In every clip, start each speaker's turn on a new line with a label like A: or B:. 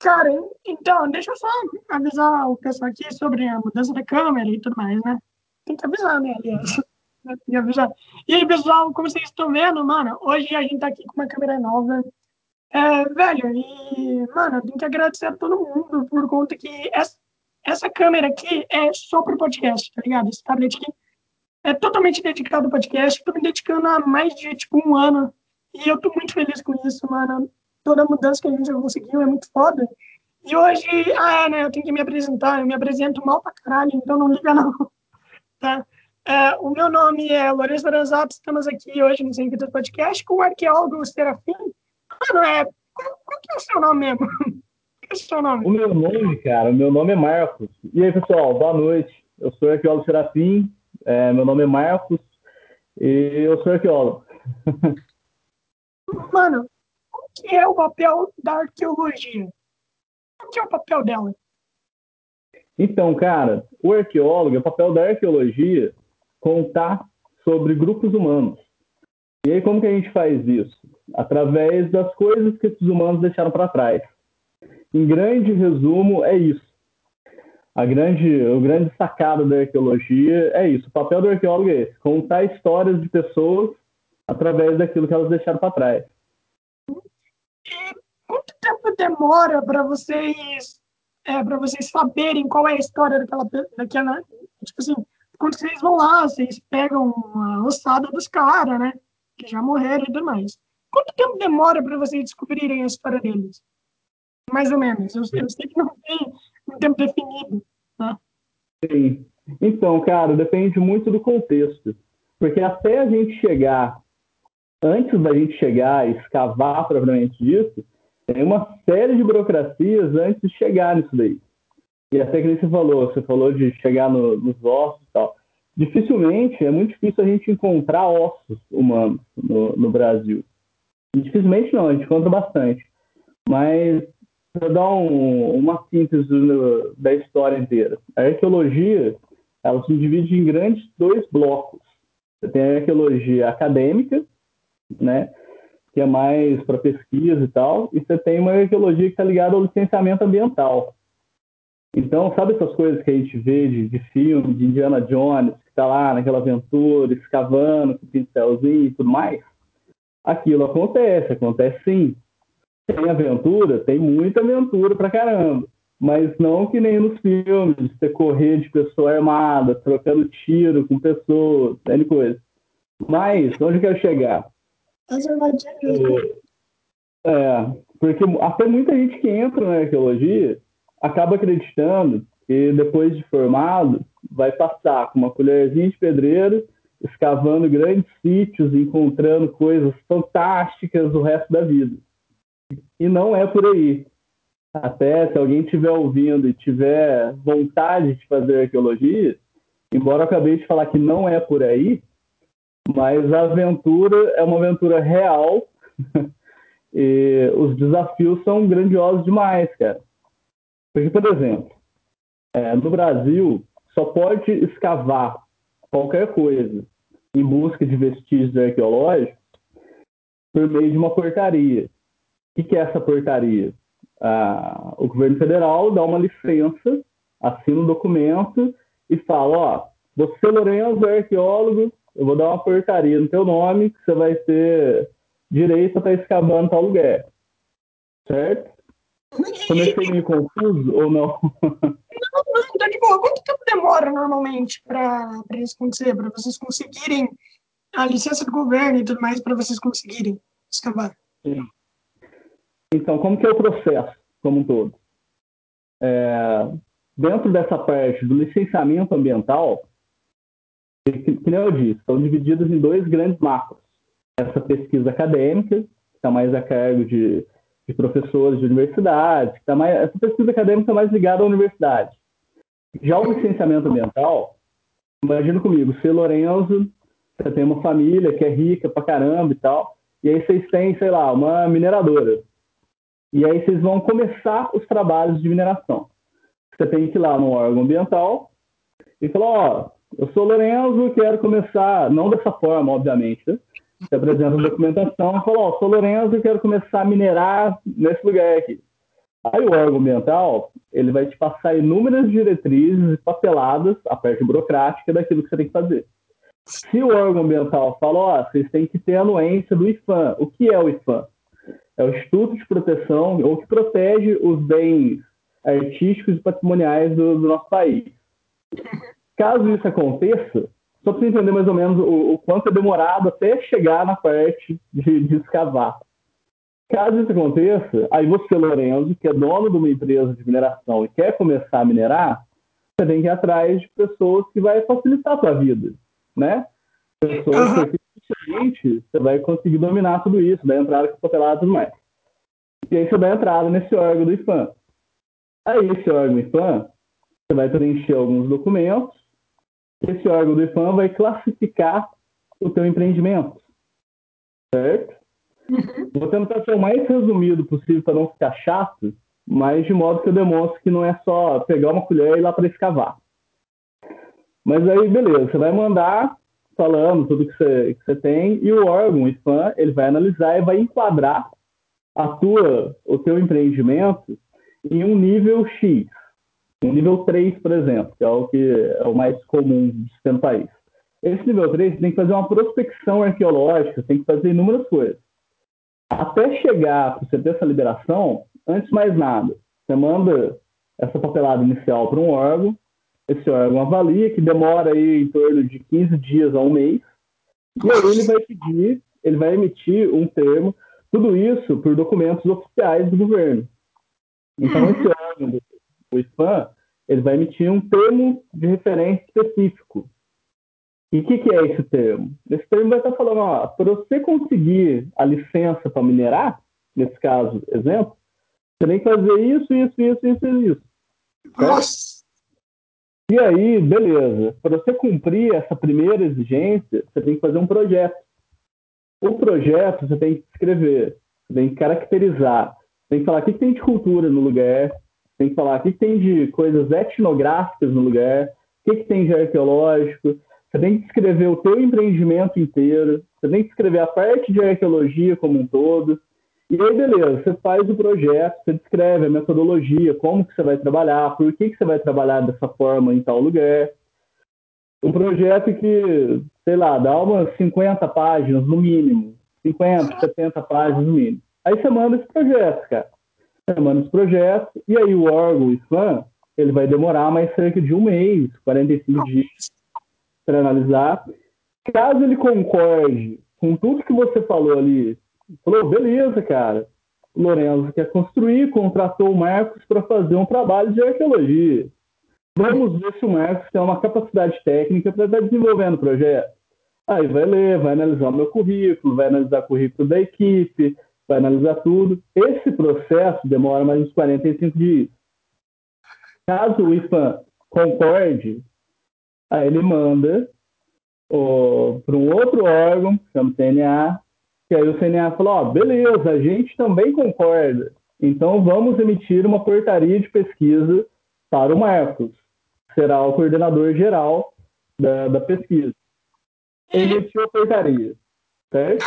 A: Cara, então, deixa eu só avisar o pessoal aqui sobre a mudança da câmera e tudo mais, né? Tem que avisar, né, aliás. Tem que avisar. E aí, pessoal, como vocês estão vendo, mano, hoje a gente tá aqui com uma câmera nova. É, velho, e, mano, eu tenho que agradecer a todo mundo por conta que essa, essa câmera aqui é só pro podcast, tá ligado? Esse tablet aqui é totalmente dedicado ao podcast. Tô me dedicando há mais de, tipo, um ano. E eu tô muito feliz com isso, mano toda a mudança que a gente já conseguiu é muito foda. E hoje, ah, é, né, eu tenho que me apresentar, eu me apresento mal pra caralho, então não liga não, tá? É, o meu nome é Lourenço Baranzato, estamos aqui hoje no Sem Vitor Podcast com o arqueólogo Serafim. Mano, é, qual, qual que é o seu nome mesmo? Qual é o seu nome?
B: O meu nome, cara, o meu nome é Marcos. E aí, pessoal, boa noite. Eu sou o arqueólogo Serafim, é, meu nome é Marcos e eu sou arqueólogo.
A: Mano, que é o papel da arqueologia? O que é o papel dela?
B: Então, cara, o arqueólogo, o papel da arqueologia, contar sobre grupos humanos. E aí, como que a gente faz isso? Através das coisas que esses humanos deixaram para trás. Em grande resumo, é isso. A grande, o grande sacado da arqueologia é isso. O papel do arqueólogo é esse: contar histórias de pessoas através daquilo que elas deixaram para trás.
A: E quanto tempo demora para vocês é, para vocês saberem qual é a história daquela, daquela tipo assim, quando vocês vão lá, vocês pegam a ossada dos caras, né, que já morreram e tudo mais. Quanto tempo demora para vocês descobrirem a história deles? Mais ou menos. Eu, eu sei que não tem um tempo definido, tá?
B: Sim. Então, cara, depende muito do contexto. Porque até a gente chegar antes da gente chegar e escavar propriamente disso, tem uma série de burocracias antes de chegar nisso daí. E até que você falou, você falou de chegar no, nos ossos e tal. Dificilmente, é muito difícil a gente encontrar ossos humanos no, no Brasil. Dificilmente não, a gente encontra bastante. Mas, para dar um, uma síntese da história inteira, a arqueologia ela se divide em grandes dois blocos. Você tem a arqueologia acadêmica, né? Que é mais para pesquisa e tal. E você tem uma arqueologia que está ligada ao licenciamento ambiental. Então, sabe essas coisas que a gente vê de, de filme, de Indiana Jones, que está lá naquela aventura, escavando com pincelzinho e tudo mais? Aquilo acontece, acontece sim. Tem aventura? Tem muita aventura pra caramba. Mas não que nem nos filmes, você correr de pessoa armada, trocando tiro com pessoas, tal coisa. Mas, onde eu quero chegar?
A: Armadilhas.
B: É, porque até muita gente que entra na arqueologia acaba acreditando que depois de formado vai passar com uma colherzinha de pedreiro, escavando grandes sítios, encontrando coisas fantásticas o resto da vida. E não é por aí. Até se alguém estiver ouvindo e tiver vontade de fazer arqueologia, embora eu acabei de falar que não é por aí, mas a aventura é uma aventura real e os desafios são grandiosos demais, cara. Porque, por exemplo, é, no Brasil só pode escavar qualquer coisa em busca de vestígios arqueológicos por meio de uma portaria. O que é essa portaria? Ah, o governo federal dá uma licença, assina um documento e fala, ó, você, Lourenço, é arqueólogo, eu vou dar uma porcaria no teu nome que você vai ter direito a estar escavando tal lugar. Certo? Comecei meio confuso ou não?
A: Não, não, tá de boa. Quanto tempo demora normalmente para isso acontecer? Para vocês conseguirem a licença do governo e tudo mais para vocês conseguirem escavar? Sim.
B: Então, como que é o processo como um todo? É, dentro dessa parte do licenciamento ambiental, que, nem eu disse, são divididos em dois grandes macros. Essa pesquisa acadêmica, que está mais a cargo de, de professores de universidades, que tá mais, essa pesquisa acadêmica está mais ligada à universidade. Já o licenciamento ambiental, imagina comigo, você, Lorenzo, você tem uma família que é rica pra caramba e tal, e aí vocês têm, sei lá, uma mineradora. E aí vocês vão começar os trabalhos de mineração. Você tem que ir lá no órgão ambiental e falar, ó, eu sou Lorenzo, quero começar, não dessa forma, obviamente, né? Você apresenta a documentação e fala, ó, oh, sou Lorenzo e quero começar a minerar nesse lugar aqui. Aí o órgão ambiental, ele vai te passar inúmeras diretrizes e papeladas, a parte burocrática daquilo que você tem que fazer. Se o órgão ambiental fala, ó, vocês têm que ter anuência do IFAM. O que é o IFAM? É o Instituto de Proteção, ou que protege os bens artísticos e patrimoniais do, do nosso país. Caso isso aconteça, só para entender mais ou menos o, o, quanto é demorado até chegar na parte de, de escavar. Caso isso aconteça, aí você, Lorenzo, que é dono de uma empresa de mineração e quer começar a minerar, você tem que ir atrás de pessoas que vai facilitar a sua vida, né? Pessoas que efetivamente você vai conseguir dominar tudo isso, vai entrar com papelada e tudo mais. E aí você dá entrada nesse órgão do IFAM. Aí esse órgão do IFAM, você vai preencher alguns documentos, esse órgão do IFAM vai classificar o teu empreendimento, certo? Uhum. Vou tentar ser o mais resumido possível para não ficar chato, mas de modo que eu demonstre que não é só pegar uma colher e ir lá para escavar. Mas aí, beleza, você vai mandar falando tudo que você, que você tem e o órgão, o IFAM, ele vai analisar e vai enquadrar a tua, o teu empreendimento em um nível X, um nível 3, por exemplo, que é o que é o mais comum de ser no país. Esse nível 3 tem que fazer uma prospecção arqueológica, tem que fazer inúmeras coisas. Até chegar para você ter essa liberação, antes de mais nada, você manda essa papelada inicial para um órgão, esse órgão avalia, que demora aí em torno de 15 dias a um mês, e aí ele vai pedir, ele vai emitir um termo, tudo isso por documentos oficiais do governo. Então, esse órgão, o IFAM, ele vai emitir um termo de referência específico, e o que, que, é esse termo? Esse termo vai estar falando, ó, para você conseguir a licença para minerar, nesse caso, exemplo, você tem que fazer isso, isso, isso, isso isso.
A: Nossa!
B: E aí, beleza. Para você cumprir essa primeira exigência, você tem que fazer um projeto. O projeto você tem que escrever, você tem que caracterizar, tem que falar o que, que tem de cultura no lugar, tem que falar o que, tem de coisas etnográficas no lugar, o que, tem de arqueológico, você tem que escrever o teu empreendimento inteiro, você tem que escrever a parte de arqueologia como um todo. E aí, beleza, você faz o projeto, você descreve a metodologia, como que você vai trabalhar, por que, que você vai trabalhar dessa forma em tal lugar. Um projeto que, sei lá, dá umas 50 páginas no mínimo. 50, 70 páginas no mínimo. Aí você manda esse projeto, cara. Manda esse projeto, e aí o órgão, o IFAM, ele vai demorar mais cerca de um mês, 45 dias para analisar. Caso ele concorde com tudo que você falou ali, falou, beleza, cara, o Lorenzo quer construir, contratou o Marcos para fazer um trabalho de arqueologia. Vamos ver se o Marcos tem uma capacidade técnica para estar desenvolvendo o projeto. Aí vai ler, vai analisar o meu currículo, vai analisar o currículo da equipe, vai analisar tudo. Esse processo demora mais uns 45 dias. Caso o IFAM concorde, Aí ele manda para um outro órgão, chama CNA, que aí o CNA falou, ó, beleza, a gente também concorda. Então vamos emitir uma portaria de pesquisa para o Marcos, será o coordenador geral da, da pesquisa. Ele emitiu a portaria, certo?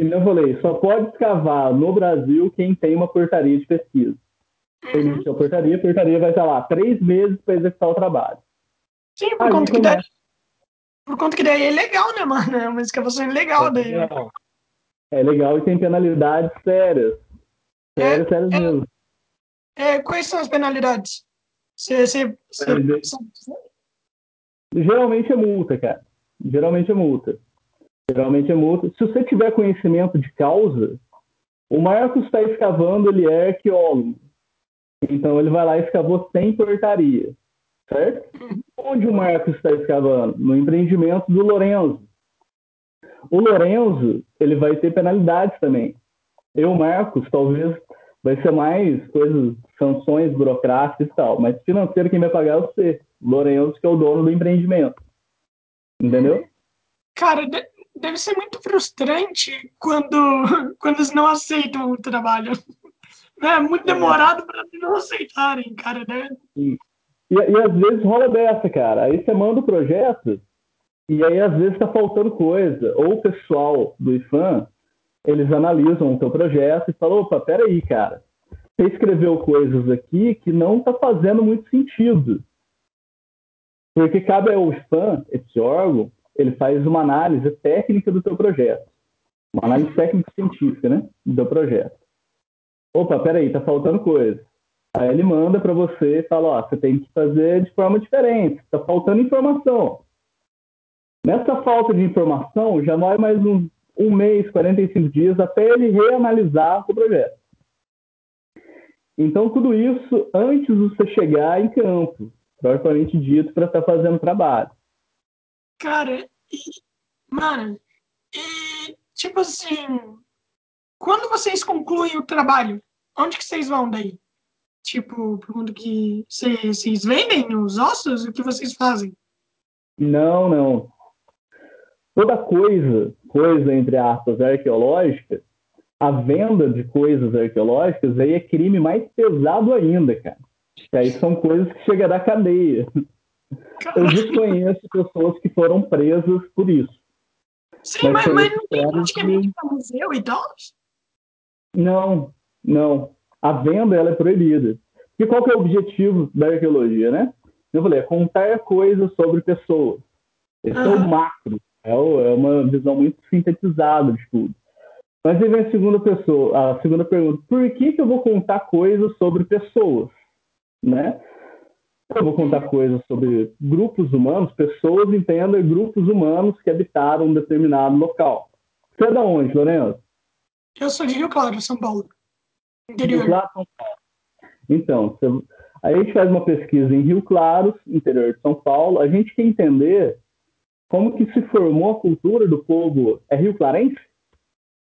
B: Eu falei, só pode escavar no Brasil quem tem uma portaria de pesquisa. Ele emitiu a portaria, a portaria vai estar lá três meses para executar o trabalho.
A: Sim, por conta que daí. Por conta que daí é legal, né, mano? É uma escavação legal é daí. Legal.
B: É legal e tem penalidades sérias. Sérias, é, sérias é, mesmo.
A: É, quais são as penalidades? Você, você, você...
B: Geralmente é multa, cara. Geralmente é multa. Geralmente é multa. Se você tiver conhecimento de causa, o Marcos está escavando, ele é arqueólogo. Então ele vai lá e escavou sem portaria certo? Onde o Marcos está escavando? No empreendimento do Lorenzo. O Lorenzo, ele vai ter penalidades também. Eu, Marcos, talvez vai ser mais coisas, sanções burocráticas e tal, mas financeiro quem vai pagar é você, Lorenzo, que é o dono do empreendimento. Entendeu?
A: Cara, deve ser muito frustrante quando, quando eles não aceitam o trabalho. É muito é. demorado para não aceitarem, cara. Né?
B: E, e às vezes rola dessa, cara. Aí você manda o projeto e aí às vezes está faltando coisa. Ou o pessoal do IFAM, eles analisam o teu projeto e falam, opa, peraí, cara. você escreveu coisas aqui que não está fazendo muito sentido. Porque cabe ao spam, esse órgão, ele faz uma análise técnica do teu projeto. Uma análise técnico-científica, né? Do projeto. Opa, peraí, tá faltando coisa. Aí ele manda para você e fala, ó, você tem que fazer de forma diferente, tá faltando informação. Nessa falta de informação, já vai mais um, um mês, 45 dias, até ele reanalisar o projeto. Então, tudo isso antes de você chegar em campo, propriamente dito, para estar tá fazendo trabalho.
A: Cara, e, mano, e, tipo assim, quando vocês concluem o trabalho, onde que vocês vão daí? Tipo, pergunto que vocês vendem os ossos? O que vocês fazem?
B: Não, não. Toda coisa, coisa entre aspas, arqueológica, a venda de coisas arqueológicas aí é crime mais pesado ainda, cara. E aí são coisas que chegam da cadeia. Eu desconheço pessoas que foram presas por isso.
A: Sim, mas, mas, mas não tem praticamente de... museu e tal?
B: Não, não. A venda ela é proibida. E qual que é o objetivo da arqueologia, né? Eu falei, é contar coisas sobre pessoas. Esse é o macro. É, é uma visão muito sintetizada de tudo. Mas aí vem a segunda pessoa, a segunda pergunta: por que, que eu vou contar coisas sobre pessoas, né? Eu vou contar coisas sobre grupos humanos, pessoas entendem grupos humanos que habitaram um determinado local. Você é da onde, Lourenço?
A: Eu sou de Rio Claro, São Paulo. Interior. Rio
B: Claro, São Paulo. Então, você... aí a gente faz uma pesquisa em Rio Claro, interior de São Paulo. A gente quer entender como que se formou a cultura do povo. É Rio Clarense?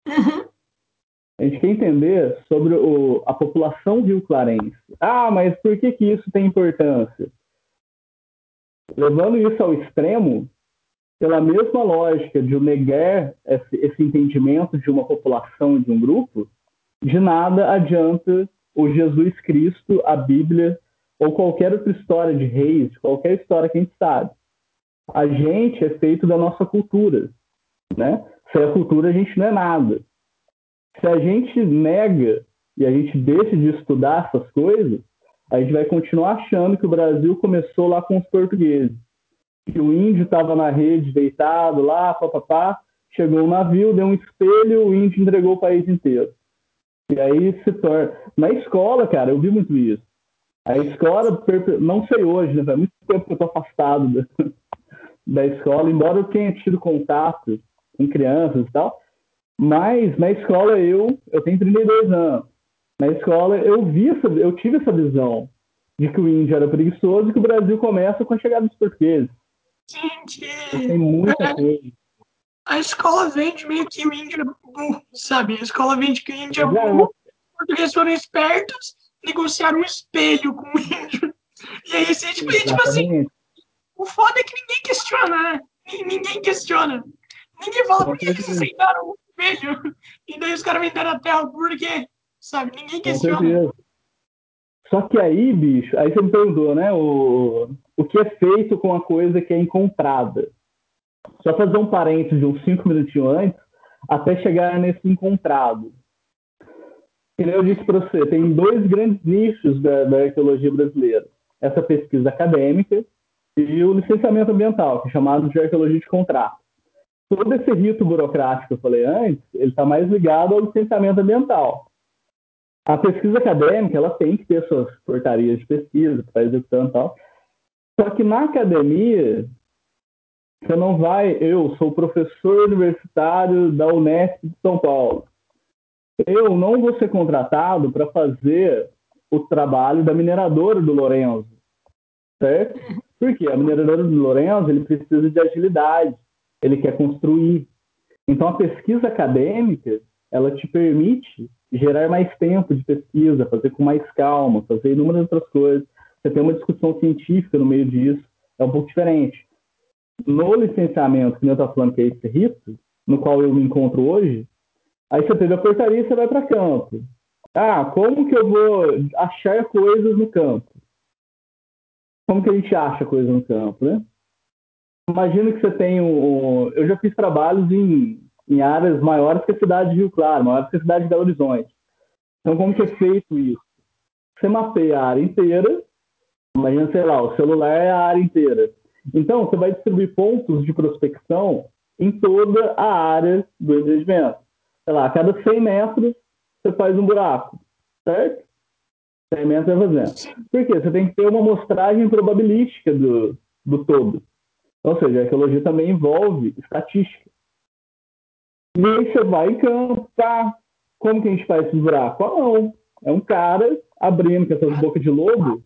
A: Uhum.
B: A gente quer entender sobre o, a população rio-clarense. Ah, mas por que, que isso tem importância? Levando isso ao extremo, pela mesma lógica de negar esse, esse entendimento de uma população, de um grupo, de nada adianta o Jesus Cristo, a Bíblia, ou qualquer outra história de reis, qualquer história que a gente sabe. A gente é feito da nossa cultura, né? Sem a cultura a gente não é nada. Se a gente nega e a gente deixa de estudar essas coisas, a gente vai continuar achando que o Brasil começou lá com os portugueses. Que o índio estava na rede deitado lá, papapá, chegou um navio, deu um espelho, o índio entregou o país inteiro. E aí se torna. Na escola, cara, eu vi muito isso. A escola, não sei hoje, né? Faz muito tempo que eu tô afastado da, da escola, embora eu tenha tido contato com crianças e tal. Mas na escola eu, eu tenho 32 anos. Na escola eu vi essa, eu tive essa visão de que o índio era preguiçoso e que o Brasil começa com a chegada dos portugueses.
A: Gente,
B: tem muita é, coisa.
A: A escola vende meio que o índio é burro, sabe? A escola vende que o índio é burro, os portugueses foram espertos, negociaram um espelho com o índio. E aí, assim, tipo, tipo assim, o foda é que ninguém questiona, né? Ninguém questiona. Ninguém fala por que eles aceitaram E daí os caras venderam a terra por quê? Sabe? Ninguém questiona.
B: Só que aí, bicho, aí você me perguntou, né? O, o que é feito com a coisa que é encontrada. Só fazer um parênteses de uns cinco minutinhos antes, até chegar nesse encontrado. Que eu disse para você, tem dois grandes nichos da, da arqueologia brasileira. Essa pesquisa acadêmica e o licenciamento ambiental, que é chamado de arqueologia de contrato todo esse rito burocrático que eu falei antes, ele está mais ligado ao licenciamento ambiental. A pesquisa acadêmica, ela tem que ter suas portarias de pesquisa para executando e tal. Só que na academia, você não vai... Eu sou professor universitário da Unesp de São Paulo. Eu não vou ser contratado para fazer o trabalho da mineradora do Lourenço, certo? Porque a mineradora do Lourenço, ele precisa de agilidade ele quer construir. Então, a pesquisa acadêmica, ela te permite gerar mais tempo de pesquisa, fazer com mais calma, fazer inúmeras outras coisas. Você tem uma discussão científica no meio disso, é um pouco diferente. No licenciamento, que eu estou falando que é esse rito, no qual eu me encontro hoje, aí você teve a portaria e você vai para campo. Ah, como que eu vou achar coisas no campo? Como que a gente acha coisas no campo, né? Imagino que você tem um, Eu já fiz trabalhos em, em áreas maiores que a cidade de Rio Claro, maiores que a cidade de Belo Horizonte. Então, como que é feito isso? você mapeia a área inteira, imagina, sei lá, o celular é a área inteira. Então, você vai distribuir pontos de prospecção em toda a área do empreendimento. Sei lá, a cada 100 metros, você faz um buraco, certo? 100 metros vai fazendo. Por quê? Você tem que ter uma amostragem probabilística do, do todo. Ou seja, a arqueologia também envolve estatística. E aí você vai em campo, tá? Como que a gente faz esse buraco? Ah, não. É um cara abrindo com essas bocas de lobo.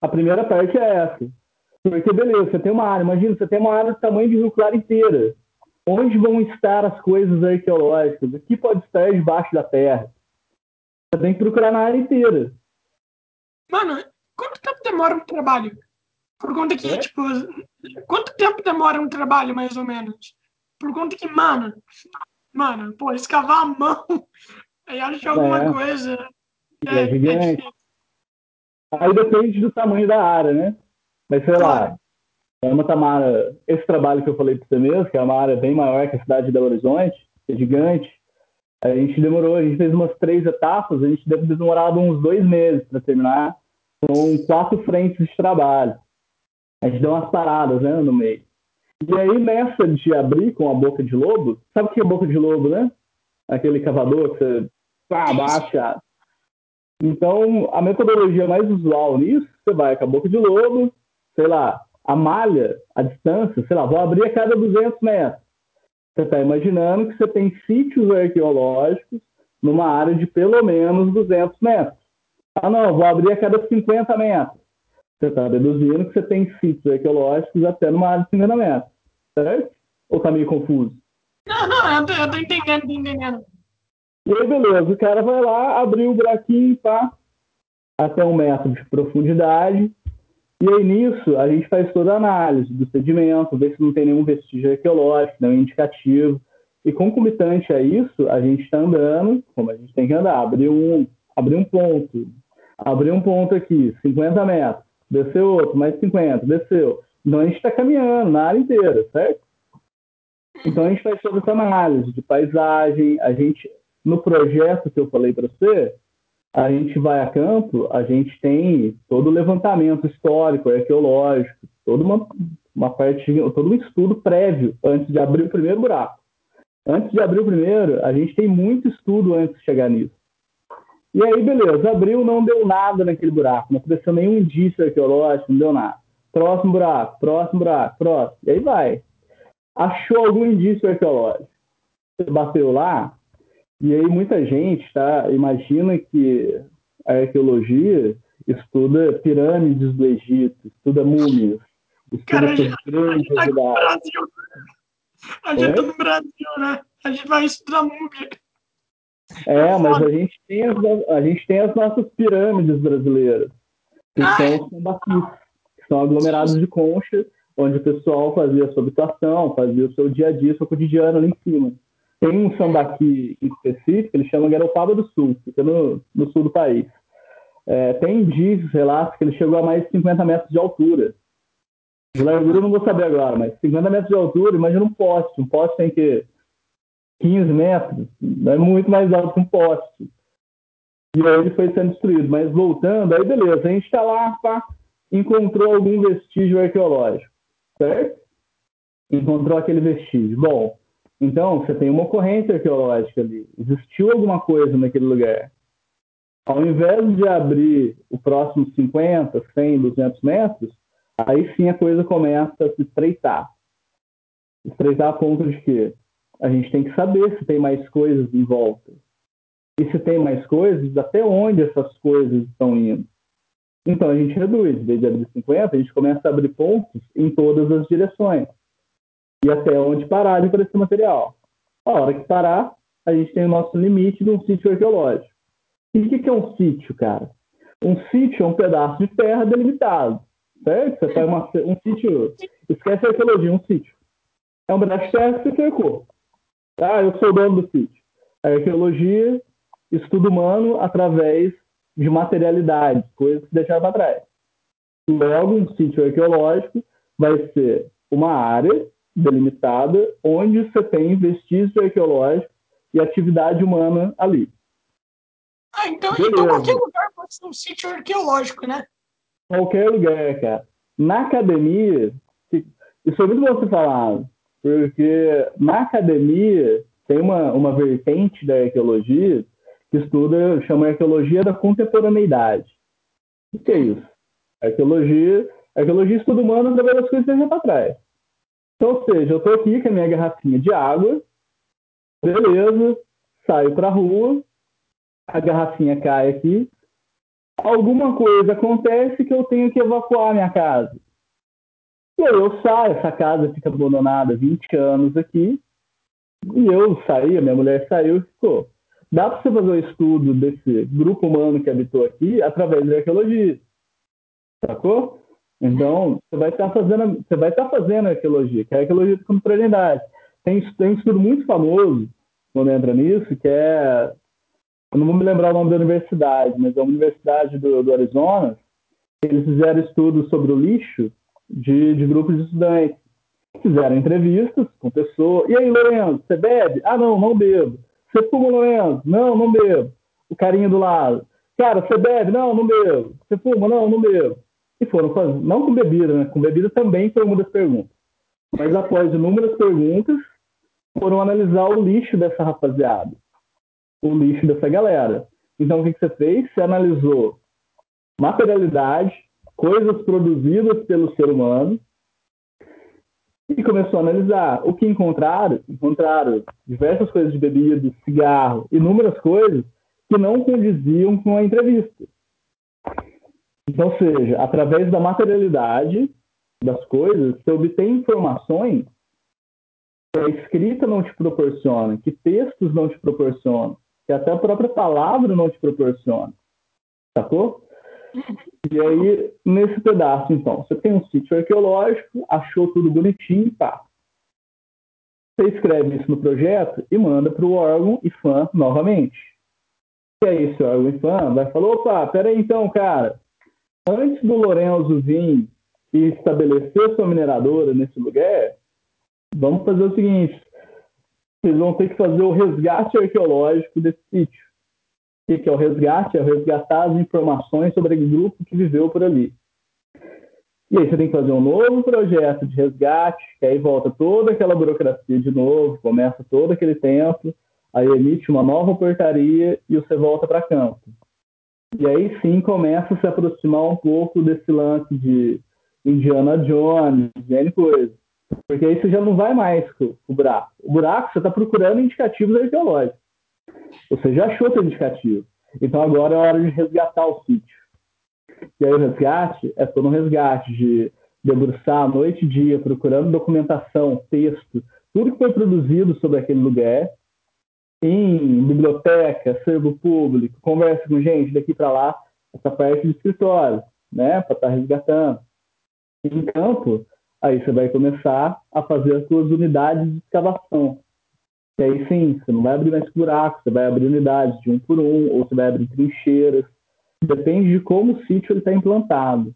B: A primeira parte é essa. Porque, beleza, você tem uma área, imagina, você tem uma área do tamanho de Rio Claro inteira. Onde vão estar as coisas arqueológicas? O que pode estar debaixo da terra? Você tem que procurar na área inteira.
A: Mano, quanto tempo demora um trabalho? Por conta que, é? tipo, quanto tempo demora um trabalho, mais ou menos? Por conta que, mano, mano, pô, escavar a mão e achar alguma é. coisa.
B: É, é, gigante. Aí depende do tamanho da área, né? Mas sei lá, é uma Tamara, esse trabalho que eu falei para você mesmo, que é uma área bem maior que a cidade de Belo Horizonte, que é gigante, a gente demorou, a gente fez umas três etapas, a gente deve ter demorado uns dois meses para terminar. São quatro frentes de trabalho. A gente deu umas paradas né, no meio. E aí, nessa de abrir com a boca de lobo, sabe o que é boca de lobo, né? Aquele cavador que você abaixa. Então, a metodologia mais usual nisso, você vai com a boca de lobo, sei lá, a malha, a distância, sei lá, vou abrir a cada 200 metros. Você está imaginando que você tem sítios arqueológicos numa área de pelo menos 200 metros. Ah, não, vou abrir a cada 50 metros. Você está deduzindo que você tem sítios arqueológicos até numa área de 50 metros. Certo? Ou está meio confuso?
A: Não, não, eu tô, eu tô entendendo, tô entendendo.
B: E aí, beleza, o cara vai lá, abrir o buraquinho, pá, até um metro de profundidade. E aí, nisso, a gente faz toda a análise do sedimento, ver se não tem nenhum vestígio arqueológico, nenhum indicativo. E concomitante a isso, a gente está andando, como a gente tem que andar, abrir um, abrir um ponto, abrir um ponto aqui, 50 metros, desceu outro, mais 50, desceu. Então a gente está caminhando na área inteira, certo? Então a gente faz toda essa análise de paisagem, a gente, no projeto que eu falei para você, a gente vai a campo, a gente tem todo o levantamento histórico, arqueológico, toda uma, uma parte, todo um estudo prévio antes de abrir o primeiro buraco. Antes de abrir o primeiro, a gente tem muito estudo antes de chegar nisso. E aí, beleza, abriu, não deu nada naquele buraco, não apareceu nenhum indício arqueológico, não deu nada. Próximo buraco, próximo buraco, próximo. E aí vai. Achou algum indício arqueológico. Você bateu lá, e aí muita gente tá, imagina que a arqueologia estuda pirâmides do Egito, estuda múmias, estuda
A: Cara, a gente, a gente tá no Brasil. A gente é? tá no Brasil, né? A gente vai estudar múmia.
B: É, mas a gente, tem as, a gente tem as nossas pirâmides brasileiras, que ah, são os sambaquis, que são aglomerados de concha, onde o pessoal fazia a sua habitação, fazia o seu dia a dia, seu cotidiano ali em cima. Tem um sambaqui específico, ele chama Garopaba do Sul, fica no, no sul do país. É, tem indícios, relatos que ele chegou a mais de 50 metros de altura. De largura eu não vou saber agora, mas 50 metros de altura, imagina um poste. Um poste tem que 15 metros, é muito mais alto que um poste. E aí ele foi sendo destruído. Mas voltando, aí beleza, a gente está lá, pá, encontrou algum vestígio arqueológico, certo? Encontrou aquele vestígio. Bom, então, você tem uma ocorrência arqueológica ali. Existiu alguma coisa naquele lugar. Ao invés de abrir o próximo 50, 100, 200 metros, aí sim a coisa começa a se estreitar. Estreitar a ponto de que a gente tem que saber se tem mais coisas em volta. E se tem mais coisas, até onde essas coisas estão indo. Então a gente reduz, em vez de abrir 50, a gente começa a abrir pontos em todas as direções e até onde parar de aparecer material. A hora que parar, a gente tem o nosso limite de um sítio arqueológico. E o que, que é um sítio, cara? Um sítio é um pedaço de terra delimitado, certo? Você faz uma, um sítio, esquece a arqueologia, um sítio. É um pedaço de terra que você cercou. Tá? Eu sou o dono do sítio. A arqueologia, estudo humano através de materialidade, coisas que deixaram para trás. Logo, um sítio arqueológico vai ser uma área delimitada, onde você tem vestígios arqueológicos e atividade humana ali.
A: Ah, então, então qualquer lugar pode um sítio arqueológico, né?
B: Qualquer lugar, cara. Na academia, isso é muito bom você falar, porque na academia tem uma, uma vertente da arqueologia que estuda, chama arqueologia da contemporaneidade. O que é isso? Arqueologia, arqueologia estuda humano através das coisas que já para trás. Então, ou seja, eu estou aqui com a minha garrafinha de água, beleza, saio para a rua, a garrafinha cai aqui, alguma coisa acontece que eu tenho que evacuar a minha casa. E aí eu saio, essa casa fica abandonada 20 anos aqui, e eu saí, minha mulher saiu e ficou. Dá para você fazer um estudo desse grupo humano que habitou aqui através da arqueologia. Sacou? Então, você vai estar fazendo, você vai estar fazendo arqueologia, que é a arqueologia de contemporaneidade. Tem, tem um estudo muito famoso, quando entra nisso, que é. Eu não vou me lembrar o nome da universidade, mas é uma universidade do, do Arizona. Eles fizeram estudos sobre o lixo de, de grupos de estudantes. Fizeram entrevistas com pessoas. E aí, Lourenço, você bebe? Ah, não, não bebo. Você fuma, Lourenço? Não, não bebo. O carinha do lado. Cara, você bebe? Não, não bebo. Você fuma? Não, não bebo. E foram fazer, não com bebida, né? Com bebida também foi uma das perguntas. Mas após inúmeras perguntas, foram analisar o lixo dessa rapaziada. O lixo dessa galera. Então, o que, que você fez? Você analisou materialidade, coisas produzidas pelo ser humano, e começou a analisar. O que encontraram? Encontraram diversas coisas de bebida, cigarro, inúmeras coisas que não condiziam com a entrevista. Então, ou seja, através da materialidade das coisas, você obtém informações que a escrita não te proporciona, que textos não te proporcionam, que até a própria palavra não te proporciona. Sacou? E aí, nesse pedaço, então, você tem um sítio arqueológico, achou tudo bonitinho, tá. Você escreve isso no projeto e manda para o órgão IFAM novamente. E aí, esse órgão IFAM vai falar, opa, peraí então, cara, antes do Lorenzo vir e estabelecer sua mineradora nesse lugar, vamos fazer o seguinte, vocês vão ter que fazer o resgate arqueológico desse sítio o que é o resgate? É resgatar as informações sobre o grupo que viveu por ali. E aí você tem que fazer um novo projeto de resgate, que aí volta toda aquela burocracia de novo, começa todo aquele tempo, aí emite uma nova portaria e você volta para campo. E aí sim começa a se aproximar um pouco desse lance de Indiana Jones, N coisa. Porque aí você já não vai mais com o buraco. O buraco você está procurando indicativos arqueológicos. Você já achou seu indicativo. Então agora é hora de resgatar o sítio. E aí o resgate é todo um resgate de debruçar noite e dia, procurando documentação, texto, tudo que foi produzido sobre aquele lugar, em biblioteca, acervo público, conversa com gente daqui para lá, essa parte do escritório, né, para estar tá resgatando. Em campo, aí você vai começar a fazer as suas unidades de escavação. E aí sim, você não vai abrir mais buracos, você vai abrir unidades de um por um, ou você vai abrir trincheiras. Depende de como o sítio está implantado.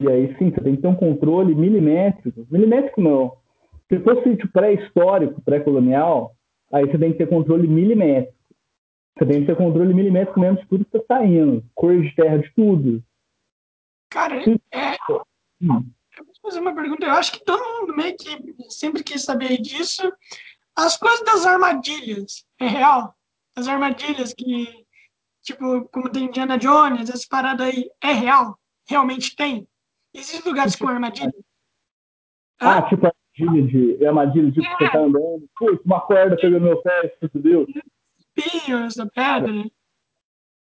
B: E aí sim, você tem que ter um controle milimétrico. Milimétrico não. Se for sítio pré-histórico, pré-colonial, aí você tem que ter controle milimétrico. Você tem que ter controle milimétrico mesmo de tudo que está saindo. Cor de terra de tudo.
A: Cara, é... Hum. Eu vou fazer uma pergunta. Eu acho que todo mundo meio que sempre quis saber disso. As coisas das armadilhas, é real? As armadilhas que, tipo, como tem Indiana Jones, essa parada aí, é real? Realmente tem? Existem lugares com armadilha?
B: Ah, ah, tipo armadilha de. Armadilha, tipo, é. você tá andando, putz, uma corda pegando meu pé, entendeu?
A: Espinhos da pedra.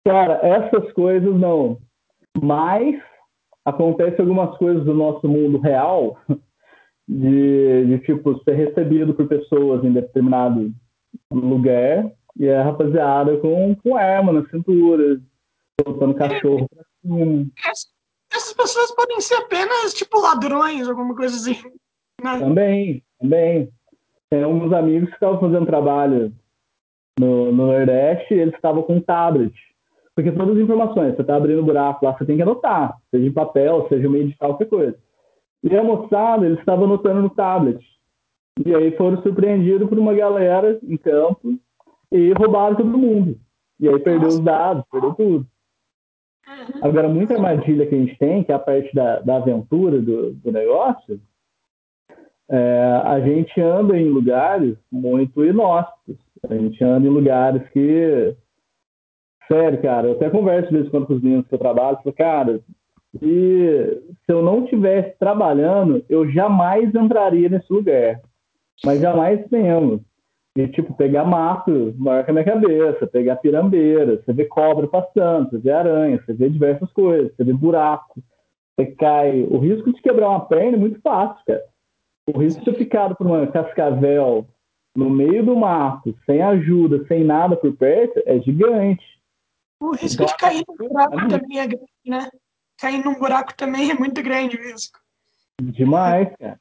B: Cara, essas coisas não. Mas acontece algumas coisas do nosso mundo real de, de tipo ser recebido por pessoas em determinado lugar e a rapaziada com, com arma na cintura, soltando cachorro pra cima.
A: Essas pessoas podem ser apenas tipo ladrões, alguma coisa assim.
B: Né? Também, também. Tem alguns amigos que estavam fazendo trabalho no, no Nordeste e eles estavam com tablet. Porque todas as informações, você está abrindo buraco lá, você tem que anotar, seja em papel, seja meio de qualquer coisa. E a moçada, eles estavam anotando no tablet. E aí foram surpreendidos por uma galera em campo e roubaram todo mundo. E aí perdeu os dados, perdeu tudo. Uhum. Agora, muita armadilha que a gente tem, que é a parte da, da aventura do, do negócio, é, a gente anda em lugares muito inóspitos. A gente anda em lugares que. Sério, cara, eu até converso de vez em quando com os meninos que eu trabalho, falo, cara, e se eu não estivesse trabalhando, eu jamais entraria nesse lugar. Mas jamais mesmo. E, tipo, pegar mato maior que a minha cabeça, pegar pirambeira, você vê cobra passando, você vê aranha, você vê diversas coisas, você vê buraco, você cai. O risco de quebrar uma perna é muito fácil, cara. O risco de ser picado por uma cascavel no meio do mato, sem ajuda, sem nada por perto, é gigante.
A: O risco então, de cair num buraco é também é grande, né? Cair num buraco também é muito grande o risco.
B: Demais, cara.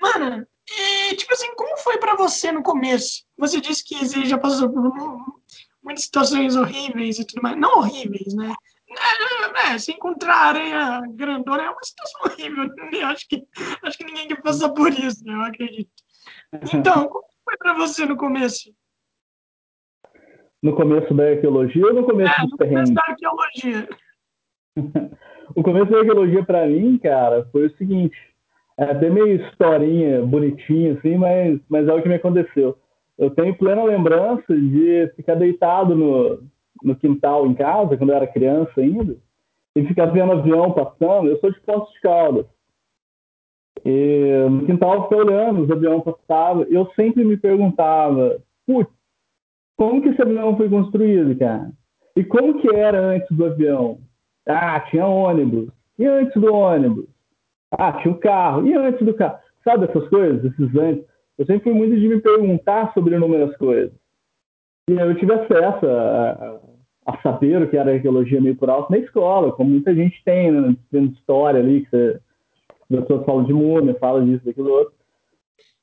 A: Mano, e, tipo assim, como foi para você no começo? Você disse que você já passou por muitas situações horríveis e tudo mais. Não horríveis, né? É, é, se encontrar aranha grandona é uma situação horrível. Eu acho que, acho que ninguém quer passar por isso, né? eu acredito. Então, como foi para você no começo?
B: No começo da arqueologia ou no começo é, dos no começo
A: da arqueologia.
B: o começo da arqueologia para mim, cara, foi o seguinte é até meio historinha, bonitinha, assim, mas, mas é o que me aconteceu. Eu tenho plena lembrança de ficar deitado no, no quintal em casa, quando eu era criança ainda, e ficar vendo avião passando. Eu sou de Poços de Caldas. E no quintal eu olhando, os aviões passavam. Eu sempre me perguntava, putz, como que esse avião foi construído, cara? E como que era antes do avião? Ah, tinha ônibus. E antes do ônibus? Ah, tinha o carro. E antes do carro? Sabe essas coisas, esses antes? Eu sempre fui muito de me perguntar sobre inúmeras coisas. E eu tive acesso a, a, a saber o que era arqueologia meio por alto na escola, como muita gente tem, né? Tendo história ali, que você, as pessoas falam de múmia, falam disso, daquilo outro.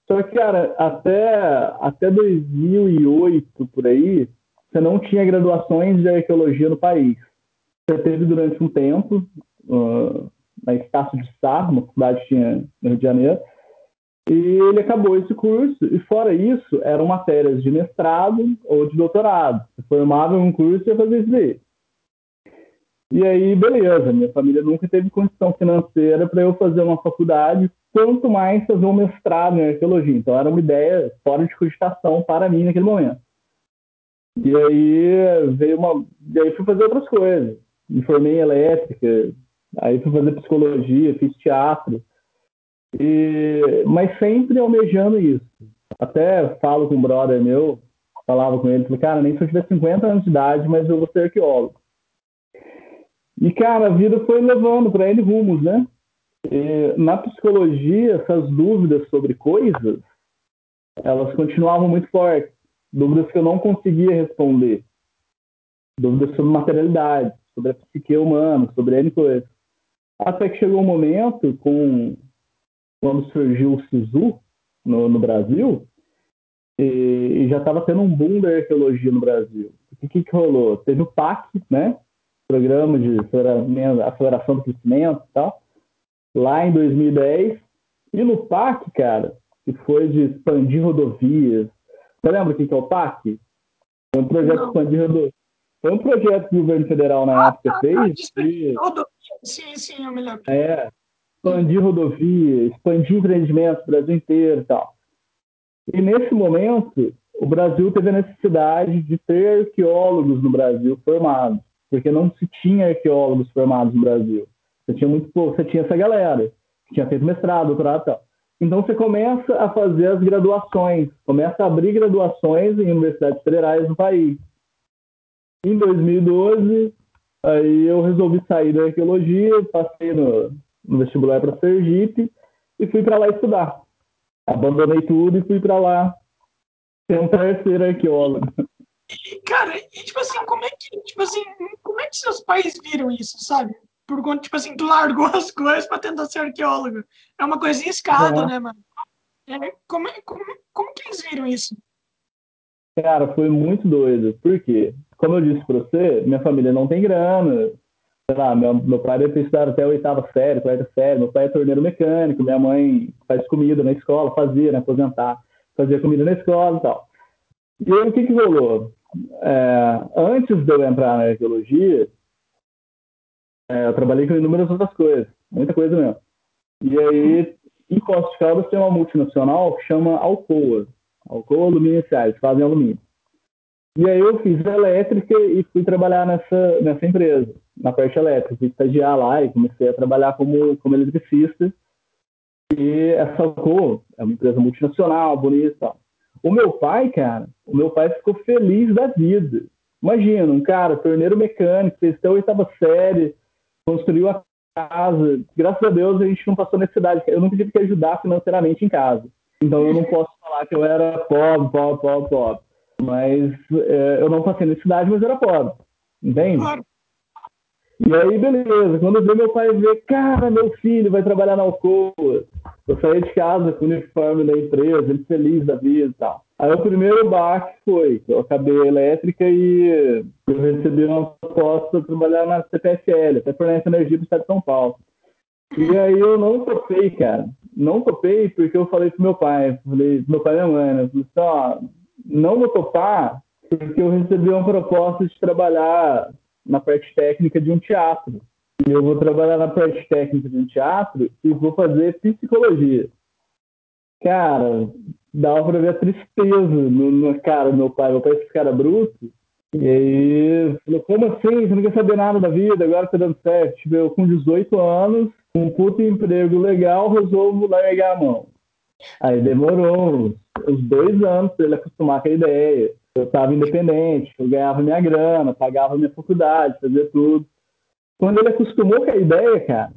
B: Só que, cara, até, até 2008, por aí, você não tinha graduações de arqueologia no país. Você teve durante um tempo, uh, na Estácio de Sá, uma cidade que tinha no Rio de Janeiro. E ele acabou esse curso, e fora isso, eram matérias de mestrado ou de doutorado. Você formava um curso e ia fazer isso daí. E aí, beleza, minha família nunca teve condição financeira para eu fazer uma faculdade, quanto mais fazer um mestrado em arqueologia. Então, era uma ideia fora de cogitação para mim naquele momento. E aí veio uma. E aí fui fazer outras coisas. Me formei em elétrica, Aí fui fazer psicologia, fiz teatro. E, mas sempre almejando isso. Até falo com um brother meu, falava com ele, falei, cara, nem se eu tiver 50 anos de idade, mas eu vou ser arqueólogo. E, cara, a vida foi levando para ele rumos, né? E, na psicologia, essas dúvidas sobre coisas, elas continuavam muito fortes. Dúvidas que eu não conseguia responder. Dúvidas sobre materialidade, sobre a psique humana, sobre N coisas. Até que chegou um momento, com, quando surgiu o SISU no, no Brasil, e, e já estava tendo um boom da arqueologia no Brasil. O que, que rolou? Teve o PAC, né? Programa de aceleração do crescimento e tal, lá em 2010. E no PAC, cara, que foi de expandir rodovias. Você lembra o que, que é o PAC? Foi um projeto de expandir rodovias. Foi um projeto que o governo federal na época ah, fez.
A: De... Sim, sim, eu me lembro.
B: É, expandir rodovia, expandir empreendimentos no Brasil inteiro e tal. E nesse momento, o Brasil teve a necessidade de ter arqueólogos no Brasil formados, porque não se tinha arqueólogos formados no Brasil. Você tinha muito pouco, você tinha essa galera que tinha feito mestrado, doutorado e tal. Então você começa a fazer as graduações, começa a abrir graduações em universidades federais no país. Em 2012, aí eu resolvi sair da arqueologia, passei no, no vestibular para Sergipe e fui para lá estudar. Abandonei tudo e fui para lá tentar ser arqueólogo.
A: Cara, e tipo assim, como é que, tipo assim, como é que seus pais viram isso, sabe? Por conta, tipo assim, tu largou as coisas para tentar ser arqueólogo. É uma coisinha escada, é. né, mano? É, como, como, como que eles viram isso?
B: Cara, foi muito doido. Por quê? Como eu disse para você, minha família não tem grana. Sei lá, meu, meu pai deve ter estudado até a oitava série, quarta série. Meu pai é torneiro mecânico, minha mãe faz comida na escola, fazia, né, aposentar, fazia comida na escola e tal. E aí, o que que rolou? É, antes de eu entrar na arqueologia, É, eu trabalhei com inúmeras outras coisas, muita coisa mesmo. E aí, em Poços de Caldas tem uma multinacional que chama Alcoa. Alcoa Alumínio eles fazem alumínio. E aí eu fiz elétrica e fui trabalhar nessa, nessa empresa, na parte elétrica. Fui estagiar lá e comecei a trabalhar como, como eletricista. E essa Alcoa é uma empresa multinacional, bonita e tal. O meu pai, cara, o meu pai ficou feliz da vida. Imagina, um cara, torneiro mecânico, fez até a oitava série, construiu a casa. Graças a Deus a gente não passou necessidade. Eu nunca tive que ajudar financeiramente em casa. Então eu não posso falar que eu era pobre, pobre, pobre, pobre. Mas é, eu não passei necessidade, mas era pobre. Entende? Claro. E aí, beleza. Quando veio meu pai ver, cara, meu filho vai trabalhar na Alcoa. Eu saí de casa com o uniforme da empresa, ele feliz da vida e tal. Aí o primeiro baque foi, eu acabei elétrica e eu recebi uma proposta para trabalhar na CPFL, até Fornece Energia do Estado de São Paulo. E aí eu não topei, cara. Não topei porque eu falei pro meu pai, falei, meu pai e minha mãe, né? Falei assim, ó, não vou topar porque eu recebi uma proposta de trabalhar na parte técnica de um teatro. E eu vou trabalhar na parte técnica de um teatro e vou fazer psicologia. Cara, dava pra ver a tristeza no, no cara do meu pai. Meu pai é esse cara bruto. E aí, falou, como assim? Você não quer saber nada da vida, agora tá dando certo. Tipo, eu com 18 anos, um puto emprego legal, resolvo largar a mão. Aí demorou uns dois anos pra ele acostumar com a ideia. Eu tava independente, eu ganhava minha grana, pagava minha faculdade, fazia tudo. Quando ele acostumou com a ideia, cara,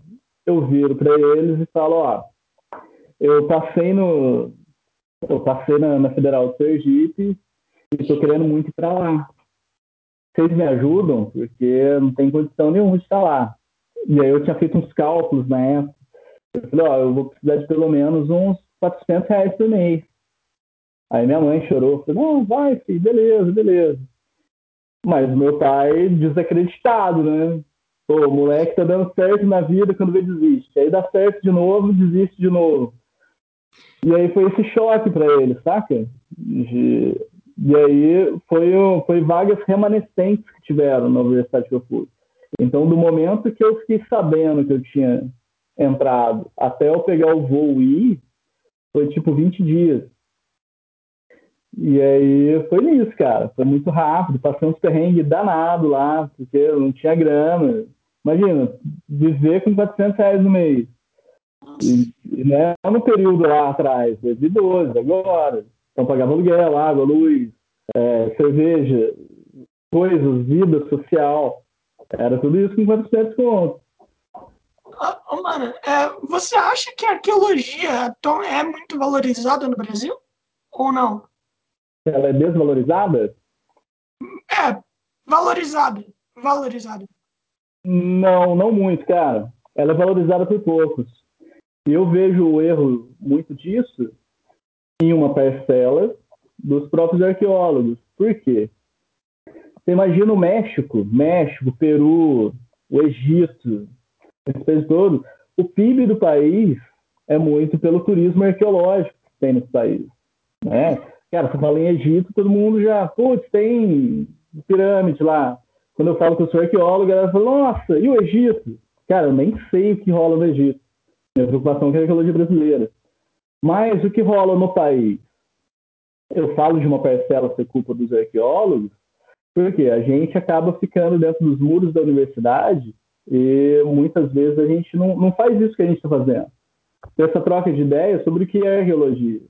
B: eu viro para eles e falo, ó, eu passei no, eu passei na, na Federal do Sergipe e estou querendo muito ir para lá. Vocês me ajudam? Porque não tem condição nenhuma de estar lá. E aí eu tinha feito uns cálculos na época. Eu falei, ó, eu vou precisar de pelo menos uns 400 reais por mês. Aí minha mãe chorou. Falei, não, vai, filho, beleza, beleza. Mas meu pai desacreditado, né? Pô, o moleque tá dando certo na vida quando vê desiste. Aí dá certo de novo, desiste de novo. E aí foi esse choque para ele, saca? De... E aí foi, foi vagas remanescentes que tiveram na universidade que eu fui. Então, do momento que eu fiquei sabendo que eu tinha entrado até eu pegar o voo e ir, foi tipo 20 dias. E aí foi nisso, cara. Foi muito rápido. Passei uns perrengues danados lá, porque eu não tinha grana. Imagina, viver com 400 reais no mês. E, e não é no período lá atrás, 2012, agora. Então pagava aluguel, água, luz, é, cerveja, coisas, vida social. Era tudo isso com 400 contos.
A: Oh, mano, é, você acha que a arqueologia é muito valorizada no Brasil? Ou não?
B: Ela é desvalorizada?
A: É, valorizada. Valorizada.
B: Não, não muito, cara. Ela é valorizada por poucos. E eu vejo o erro muito disso em uma parcela dos próprios arqueólogos. Por quê? Você imagina o México, México, Peru, o Egito, esse país todo, o PIB do país é muito pelo turismo arqueológico que tem nesse país. Né? Cara, você fala em Egito, todo mundo já, putz, tem pirâmide lá. Quando eu falo que eu sou arqueólogo, ela fala, nossa, e o Egito? Cara, eu nem sei o que rola no Egito. Minha preocupação é a arqueologia brasileira. Mas o que rola no país? Eu falo de uma parcela ser culpa dos arqueólogos, porque a gente acaba ficando dentro dos muros da universidade e muitas vezes a gente não, não faz isso que a gente está fazendo. Essa troca de ideias sobre o que é arqueologia.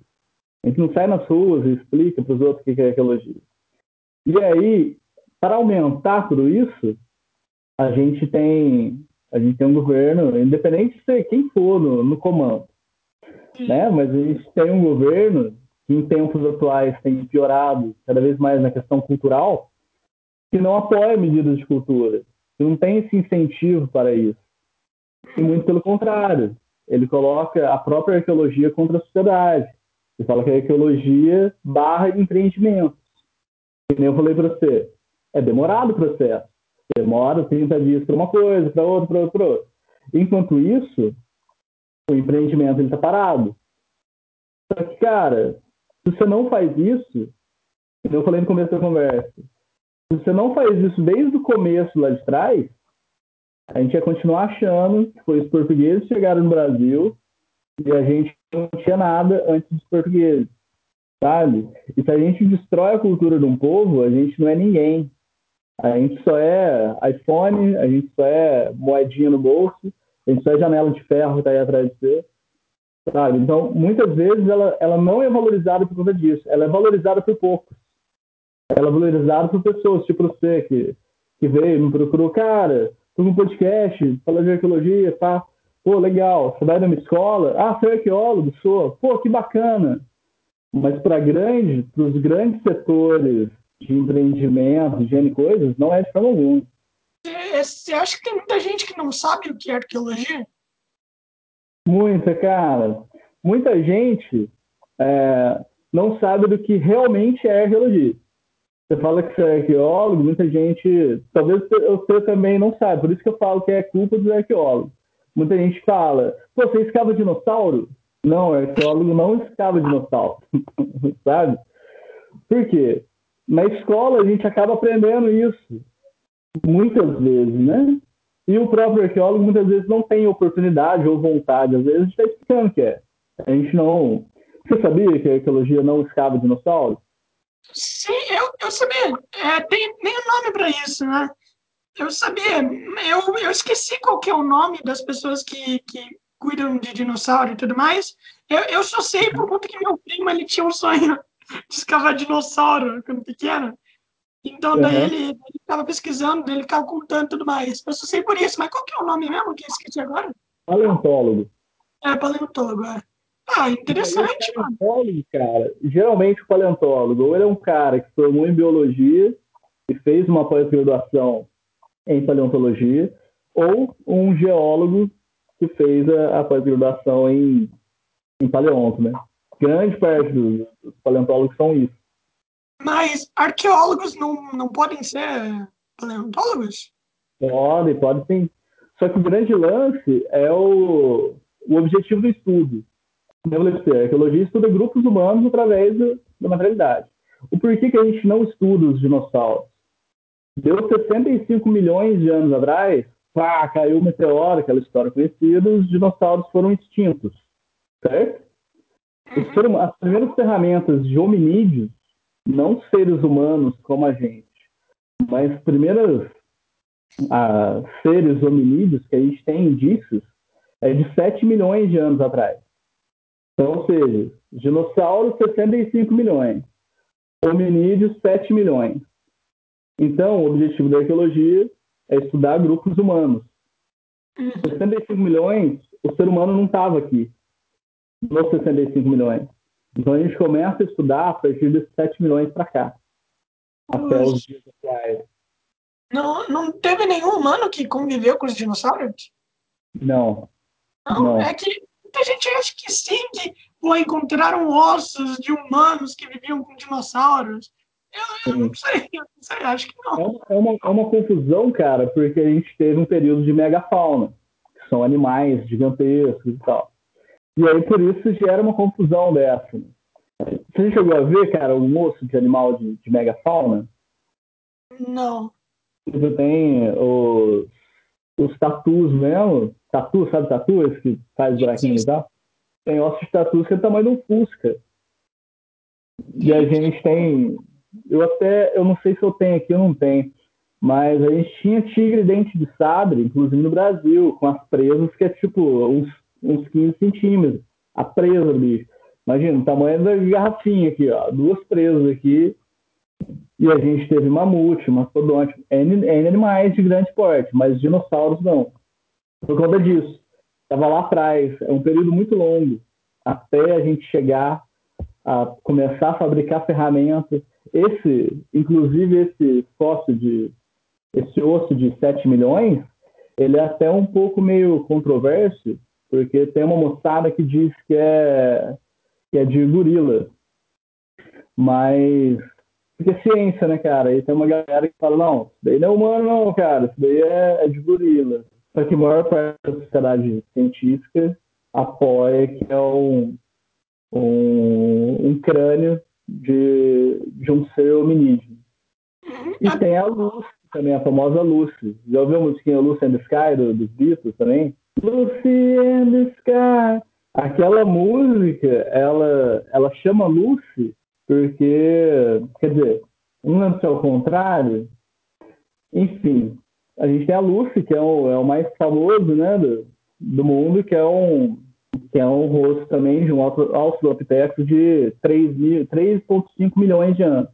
B: A gente não sai nas ruas e explica para os outros o que é arqueologia. E aí, para aumentar tudo isso, a gente tem a gente tem um governo, independente de ser quem for no, no comando, né? Mas a gente tem um governo que em tempos atuais tem piorado cada vez mais na questão cultural, que não apoia medidas de cultura, que não tem esse incentivo para isso. E muito pelo contrário, ele coloca a própria arqueologia contra a sociedade. Ele fala que a arqueologia barra empreendimentos. E nem eu falei para você, é demorado o processo. Demora 30 dias para uma coisa, para outra, para outra, para outra. Enquanto isso, o empreendimento está parado. Só que, cara, se você não faz isso, eu falei no começo da conversa, se você não faz isso desde o começo lá de trás, a gente ia continuar achando que foi os portugueses que chegaram no Brasil e a gente não tinha nada antes dos portugueses, sabe? E se a gente destrói a cultura de um povo, a gente não é ninguém. A gente só é iPhone, a gente só é moedinha no bolso, a gente só é janela de ferro que está aí atrás de você. Sabe? Então, muitas vezes ela, ela não é valorizada por conta disso. Ela é valorizada por poucos. Ela é valorizada por pessoas, tipo você, que, que veio, me procurou, cara, tô um podcast, fala de arqueologia, tá? Pô, legal. Você vai numa escola? Ah, você é arqueólogo? Sou. Pô, que bacana. Mas para grande, para os grandes setores de empreendimento, de N coisas, não é de forma alguma.
A: Você acha que tem muita gente que não sabe o que é arqueologia?
B: Muita, cara. Muita gente é, não sabe do que realmente é arqueologia. Você fala que você é arqueólogo, muita gente, talvez você também não sabe, por isso que eu falo que é culpa dos arqueólogos. Muita gente fala, você escava dinossauro? Não, arqueólogo não escava dinossauro, sabe? Por quê? Na escola a gente acaba aprendendo isso, muitas vezes, né? E o próprio arqueólogo muitas vezes não tem oportunidade ou vontade, às vezes a gente está explicando que é. A gente não. Você sabia que a arqueologia não escava dinossauros?
A: Sim, eu, eu sabia. É, tem nem nome para isso, né? Eu sabia. Eu, eu esqueci qual que é o nome das pessoas que, que cuidam de dinossauro e tudo mais. Eu, eu só sei por conta que meu primo ele tinha um sonho de escavar dinossauro quando pequeno. Então, daí uhum. ele estava pesquisando, ele ficava ocultando tudo mais. Eu só sei por isso, mas qual que é o nome mesmo que eu esqueci agora?
B: Paleontólogo.
A: É, paleontólogo, é. Ah, interessante,
B: mano. Paleontólogo, cara, geralmente o paleontólogo, ou ele é um cara que formou em biologia e fez uma pós-graduação em paleontologia, ou um geólogo que fez a, a pós-graduação em, em paleonto, né? Grande parte dos, dos paleontólogos são isso.
A: Mas arqueólogos não, não podem ser paleontólogos?
B: Podem, podem sim. Só que o grande lance é o, o objetivo do estudo. A arqueologia estuda grupos humanos através do, da materialidade. O porquê que a gente não estuda os dinossauros? Deu 65 milhões de anos atrás, pá, caiu um meteoro, aquela história conhecida, os dinossauros foram extintos, certo? Uhum. As primeiras ferramentas de hominídeos não seres humanos como a gente, mas primeiros ah, seres hominídeos que a gente tem indícios é de 7 milhões de anos atrás. Então, ou seja, dinossauros 65 milhões, hominídeos 7 milhões. Então, o objetivo da arqueologia é estudar grupos humanos. 65 milhões, o ser humano não estava aqui, nos 65 milhões. Então a gente começa a estudar a partir desses 7 milhões para cá. Até os dias atuais.
A: Não, não teve nenhum humano que conviveu com os dinossauros?
B: Não.
A: Não, não. é que muita gente acha que sim, que pô, encontraram ossos de humanos que viviam com dinossauros. Eu, eu não, sei, eu não sei, acho que não.
B: É uma, é uma confusão, cara, porque a gente teve um período de megafauna, que são animais gigantescos e tal. E aí, por isso, gera uma confusão dessa. Você chegou a ver, cara, o moço de animal de, de megafauna?
A: Não.
B: Você tem os, os tatus mesmo, tatu, sabe tatu? Esse que faz buraquinho e tal? Tem ossos de tatus que é o tamanho de um fusca. E a gente tem... Eu até... Eu não sei se eu tenho aqui ou não tenho. Mas a gente tinha tigre dente de sabre, inclusive no Brasil, com as presas que é tipo uns uns 15 centímetros. A presa bicho. Imagina, o tamanho da garrafinha aqui, ó. Duas presas aqui. E a gente teve mamute, mastodonte, N, N animais de grande porte, mas dinossauros não. Por conta disso. Estava lá atrás. É um período muito longo até a gente chegar a começar a fabricar ferramentas. Esse, inclusive esse fóssil de esse osso de 7 milhões, ele é até um pouco meio controverso, porque tem uma moçada que diz que é, que é de gorila. Mas. Porque é ciência, né, cara? E tem uma galera que fala: não, isso daí não é humano, não, cara, isso daí é, é de gorila. Só que a maior parte da sociedade científica apoia que é um, um, um crânio de, de um ser hominídeo. E tem a luz, também, a famosa Lucy. Já ouviu a musiquinha Lucy and the Sky do, dos Beatles também? Lucy and the Sky. Aquela música, ela, ela chama Lucy porque, quer dizer, não lembro se é o contrário. Enfim, a gente tem a Lucy, que é o, é o mais famoso né, do, do mundo, que é um, que é um rosto também de um australopithecus de 3,5 milhões de anos.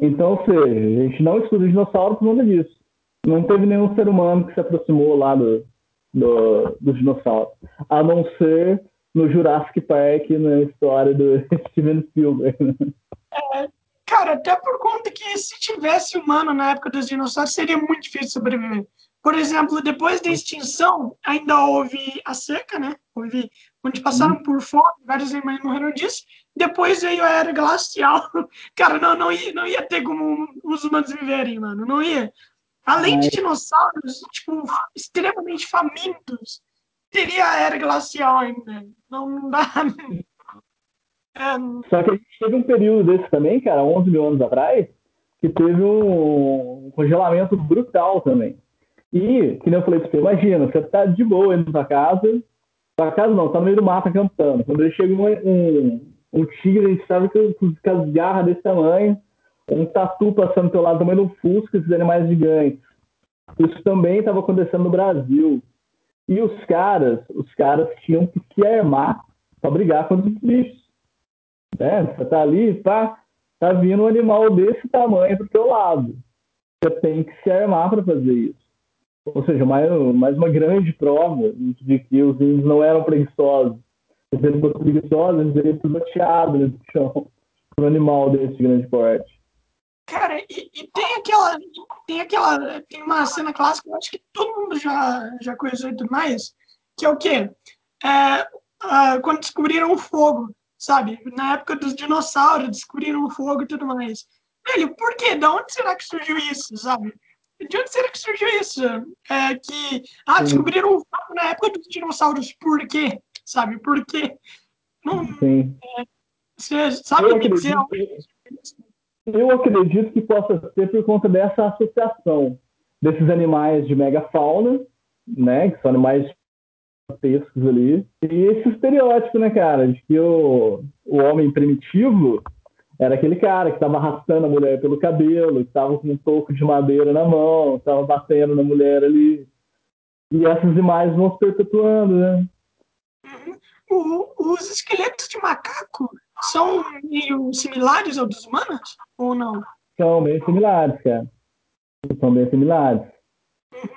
B: Então, ou seja, a gente não estuda dinossauro por conta disso. Não teve nenhum ser humano que se aproximou lá do, do, do dinossauro, a não ser no Jurassic Park, na história do Steven Spielberg.
A: É, cara, até por conta que se tivesse humano na época dos dinossauros, seria muito difícil sobreviver. Por exemplo, depois da extinção, ainda houve a seca, né? Houve, onde passaram por fome, vários animais morreram disso. Depois veio a era glacial. Cara, não, não, ia, não ia ter como os humanos viverem, mano. Não ia. Além de dinossauros, tipo, extremamente famintos, teria a era glacial ainda. Não, não dá.
B: Só que a gente teve um período desse também, cara, 11 mil anos atrás, que teve um congelamento brutal também. E, que nem eu falei pra você, imagina, você tá de boa indo pra casa, pra casa não, tá no meio do mato acampando. Quando ele chega um, um, um tigre, a gente sabe que com as garras desse tamanho, um tatu passando pelo lado também no Fusca, esses animais gigantes. Isso também estava acontecendo no Brasil. E os caras, os caras tinham que se armar para brigar contra os bichos. Né? Você tá ali, pá, tá vindo um animal desse tamanho pro teu lado. Você tem que se armar para fazer isso. Ou seja, mais, mais uma grande prova de que os índios não eram preguiçosos. Se eles fossem preguiçosos, eles teriam pisoteado no chão um animal desse grande porte.
A: Cara, e, e, tem aquela. Tem aquela. Tem uma cena clássica, eu acho que todo mundo já, já conheceu e tudo mais, que é o quê? É, uh, quando descobriram o fogo, sabe? Na época dos dinossauros, descobriram o fogo e tudo mais. Velho, por quê? Da onde será que surgiu isso, sabe? De onde será que surgiu isso? É que. Ah, descobriram o fogo na época dos dinossauros. Por quê? Sabe? Por quê? Não,
B: Sim.
A: É, você sabe o que dizer?
B: Eu acredito que possa ser por conta dessa associação desses animais de megafauna, né, que são animais gigantescos ali, e esse estereótipo, né, cara, de que o, o homem primitivo era aquele cara que estava arrastando a mulher pelo cabelo, que estava com um toco de madeira na mão, estava batendo na mulher ali. E essas imagens vão se perpetuando, né?
A: Uhum. os esqueletos de macaco são meio similares aos dos humanos? Ou não?
B: São bem similares, cara. São bem similares.
A: Uhum.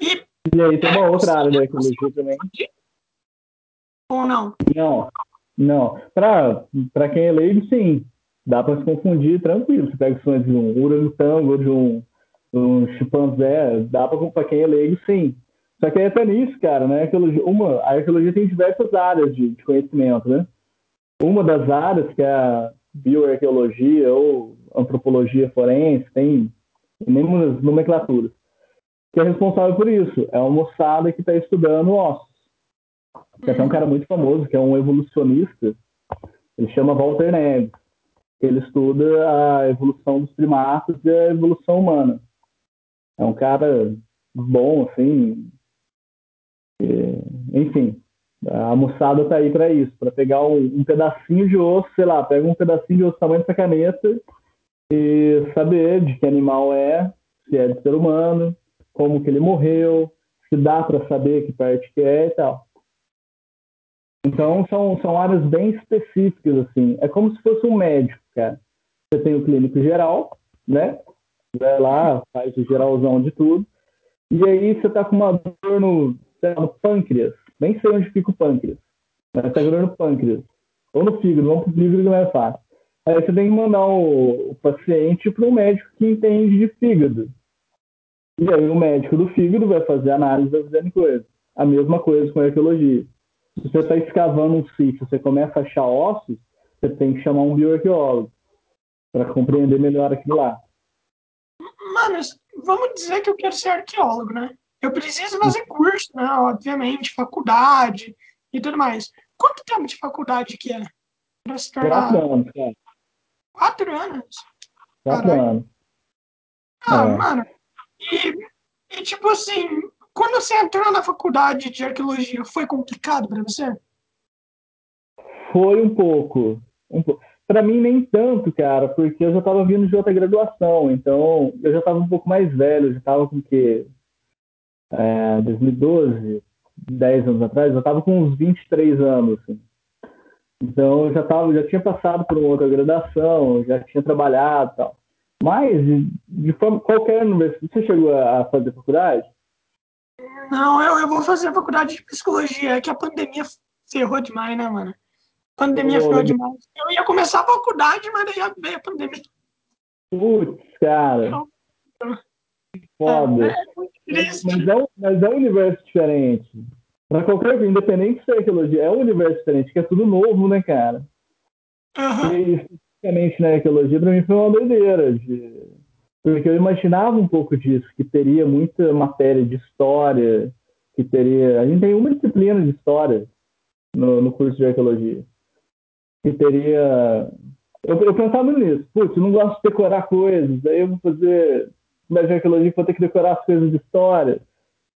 A: E,
B: e aí tem uma outra área da ecologia também.
A: Ou não?
B: Não, não. Para quem é leigo, sim. Dá para se confundir tranquilo. Você pega o som de um orangotango, de um, um chimpanzé, dá para quem é leigo, sim. Só que aí até nisso, cara, né? Arqueologia, uma, a arqueologia tem diversas áreas de, de conhecimento, né? Uma das áreas, que é a bioarqueologia ou antropologia forense, tem inúmeras nomenclaturas, que é responsável por isso. É uma moçada que está estudando ossos. Tem até um cara muito famoso, que é um evolucionista, ele chama Walter Neves. Ele estuda a evolução dos primatas e a evolução humana. É um cara bom, assim. enfim, a moçada tá aí para isso, para pegar um, um, pedacinho de osso, sei lá, pega um pedacinho de osso tamanho dessa caneta e saber de que animal é, se é de ser humano, como que ele morreu, se dá para saber que parte que é e tal. Então são, são áreas bem específicas assim. É como se fosse um médico, cara. Você tem o clínico geral, né? Vai lá, faz o geralzão de tudo. E aí você tá com uma dor no, no pâncreas nem sei onde fica o pâncreas. Mas está no pâncreas. Ou no fígado, vamos para o fígado que não é fácil. Aí você tem que mandar o, o paciente para um médico que entende de fígado. E aí o médico do fígado vai fazer análise da fazendo coisa. A mesma coisa com a arqueologia. Se você está escavando um sítio, você começa a achar ossos, você tem que chamar um bioarqueólogo para compreender melhor aquilo lá.
A: Mano, vamos dizer que eu quero ser arqueólogo, né? Eu preciso fazer curso, né? Obviamente, faculdade e tudo mais. Quanto tempo de faculdade que é?
B: Para se tornar... Quatro anos, cara.
A: Quatro anos?
B: Quatro anos.
A: Ah, é. mano, e, e tipo assim, quando você entrou na faculdade de arqueologia, foi complicado para você?
B: Foi um pouco. Um pouco. Para mim, nem tanto, cara, porque eu já estava vindo de outra graduação, então eu já estava um pouco mais velho, já estava com o quê? É, 2012, 10 anos atrás, eu estava com uns 23 anos, assim. Então eu já, tava, já tinha passado por uma outra graduação, já tinha trabalhado tal. Mas, de, forma, qualquer universidade, você chegou a fazer faculdade?
A: Não, eu, eu vou fazer faculdade de psicologia, é que a pandemia ferrou demais, né, mano? A pandemia oh, ferrou demais. Eu ia começar a faculdade, mas daí veio a pandemia.
B: Putz, cara. Então, Foda. É, é mas, é, mas é um universo diferente. Pra qualquer independente de arqueologia, é um universo diferente, que é tudo novo, né, cara? Uhum. E especificamente na arqueologia, pra mim foi uma doideira. De... Porque eu imaginava um pouco disso, que teria muita matéria de história, que teria. A gente tem uma disciplina de história no, no curso de arqueologia. Que teria. Eu, eu pensava nisso, putz, eu não gosto de decorar coisas, aí eu vou fazer de arqueologia vou ter que decorar as coisas de história.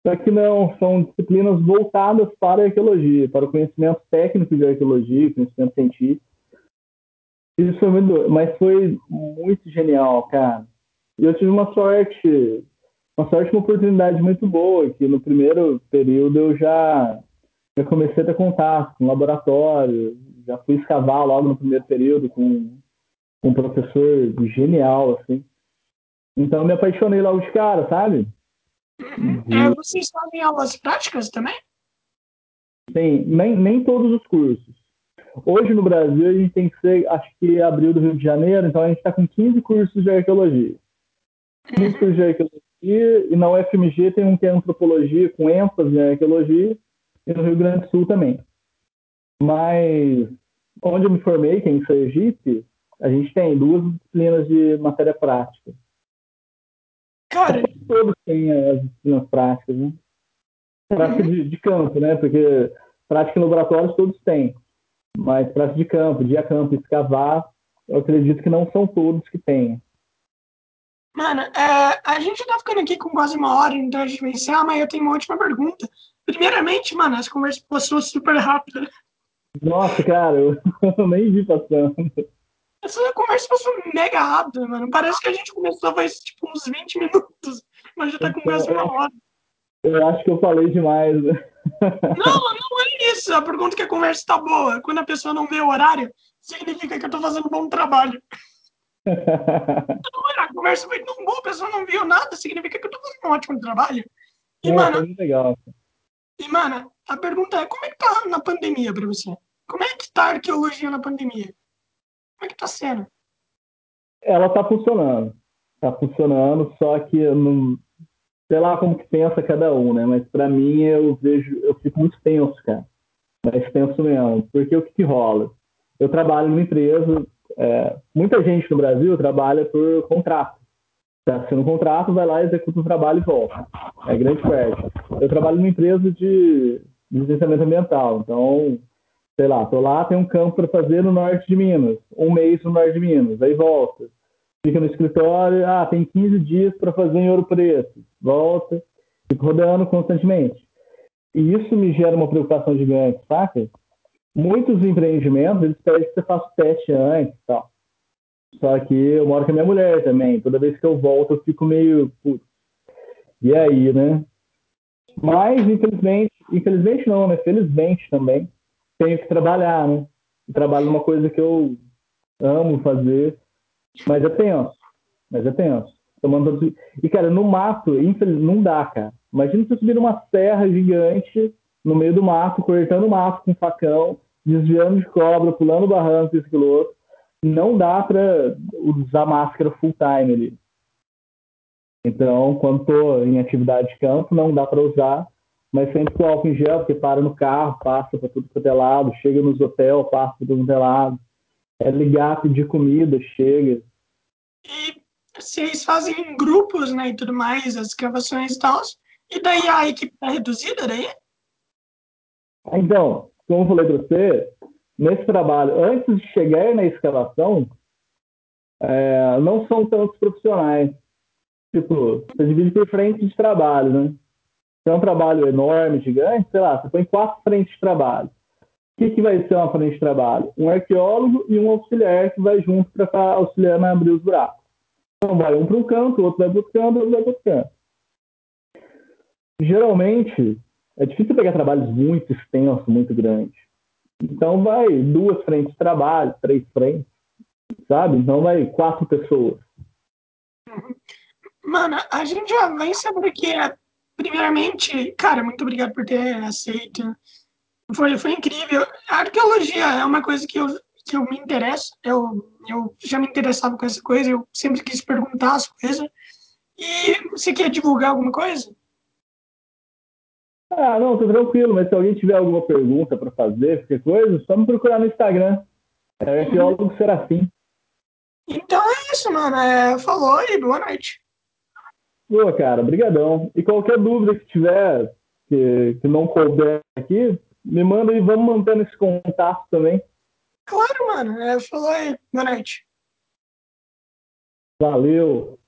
B: Só que não, são disciplinas voltadas para a arqueologia, para o conhecimento técnico de arqueologia, conhecimento científico. Isso foi muito, mas foi muito genial, cara. E eu tive uma sorte, uma sorte, uma oportunidade muito boa, que no primeiro período eu já, já comecei a ter contato com laboratório, já fui escavar logo no primeiro período com, com um professor genial, assim. Então eu me apaixonei logo de cara, sabe?
A: É, vocês fazem aulas práticas também?
B: Sim, nem, nem todos os cursos. Hoje no Brasil a gente tem que ser, acho que abril do Rio de Janeiro, então a gente está com 15 cursos de arqueologia. 15 cursos de arqueologia, e na UFMG tem um que é antropologia, com ênfase em arqueologia, e no Rio Grande do Sul também. Mas onde eu me formei, que é em Sergipe, a gente tem duas disciplinas de matéria prática.
A: Cara.
B: Todos têm as disciplinas práticas, né? Prática uhum. de, de, campo, né? Porque prática em laboratórios todos têm. Mas prática de campo, dia campo, escavar, eu acredito que não são todos que têm.
A: Mano, é, a gente tá ficando aqui com quase uma hora, então a gente vai encerrar, mas eu tenho uma última pergunta. Primeiramente, mano, essa conversa passou super rápida.
B: Nossa, cara, eu, eu nem vi passando.
A: Essa conversa passou mega rápida, mano. Parece que a gente começou faz tipo uns 20 minutos, mas já tá com quase uma hora.
B: Eu acho que eu falei demais. Né?
A: Não, não é isso. A pergunta é que a conversa tá boa. Quando a pessoa não vê o horário, significa que eu tô fazendo um bom trabalho. não, a conversa foi tão boa, a pessoa não viu nada, significa que eu tô fazendo um ótimo trabalho. E, é, mano.
B: Legal.
A: E, mano, a pergunta é: como é que tá na pandemia pra você? Como é que tá a arqueologia na pandemia? Como é que tá sendo?
B: Ela tá funcionando. Tá funcionando, só que eu não. Sei lá como que pensa cada um, né? Mas para mim eu vejo, eu fico muito tenso, cara. Mas tenso mesmo. Porque o que, que rola? Eu trabalho numa empresa, é, muita gente no Brasil trabalha por contrato. Tá sendo um contrato, vai lá, executa o trabalho e volta. É grande parte. Eu trabalho numa empresa de, licenciamento ambiental, então sei lá, tô lá, tem um campo para fazer no norte de Minas, um mês no norte de Minas, aí volta. Fica no escritório, ah, tem 15 dias para fazer em Ouro Preto, volta, fica rodando constantemente. E isso me gera uma preocupação gigante, saca? Muitos empreendimentos, eles pedem que você faça o teste antes e tal. Só que eu moro com a minha mulher também, toda vez que eu volto eu fico meio, putz, e aí, né? Mas, infelizmente, infelizmente não, né? Felizmente também, tenho que trabalhar, né? trabalho é uma coisa que eu amo fazer, mas é tenso. Mas é tenso. Tomando E, cara, no mato, infelizmente, não dá, cara. Imagina você subir uma serra gigante no meio do mato, cortando o mato com facão, desviando de cobra, pulando barranco, esse outro. Não dá para usar máscara full time ali. Então, quando estou em atividade de campo, não dá para usar mas sempre com álcool em gel, porque para no carro, passa para tudo quanto é lado, chega nos hotéis, passa para tudo quanto é lado. É ligar, pedir comida, chega.
A: E vocês fazem grupos, né, e tudo mais, as escavações e tal, e daí a equipe está reduzida daí?
B: Então, como eu falei para você, nesse trabalho, antes de chegar na escavação, é, não são tantos profissionais. tipo, você divide por frente de trabalho, né? Se é um trabalho enorme, gigante, sei lá, você põe quatro frentes de trabalho. O que, que vai ser uma frente de trabalho? Um arqueólogo e um auxiliar que vai junto para estar auxiliando a abrir os buracos. Então vai um para um canto, o outro vai canto, o outro vai canto. Geralmente, é difícil pegar trabalhos muito extensos, muito grandes. Então vai duas frentes de trabalho, três frentes, sabe? Então vai quatro pessoas.
A: Mano, a gente já vem saber que é, primeiramente, cara, muito obrigado por ter aceito. Foi, foi incrível. A arqueologia é uma coisa que eu, que eu me interesso. Eu, eu já me interessava com essa coisa, eu sempre quis perguntar as coisas. E você quer divulgar alguma coisa?
B: Ah, não, tô tranquilo, mas se alguém tiver alguma pergunta para fazer, qualquer coisa, só me procurar no Instagram. É arqueólogo Serafim.
A: Então é isso, mano. É, falou e boa noite.
B: Boa, cara, brigadão. E qualquer dúvida que tiver, que, que não couber aqui, me manda e vamos mantendo esse contato também.
A: Claro, mano. É, falou aí. Boa noite.
B: Valeu.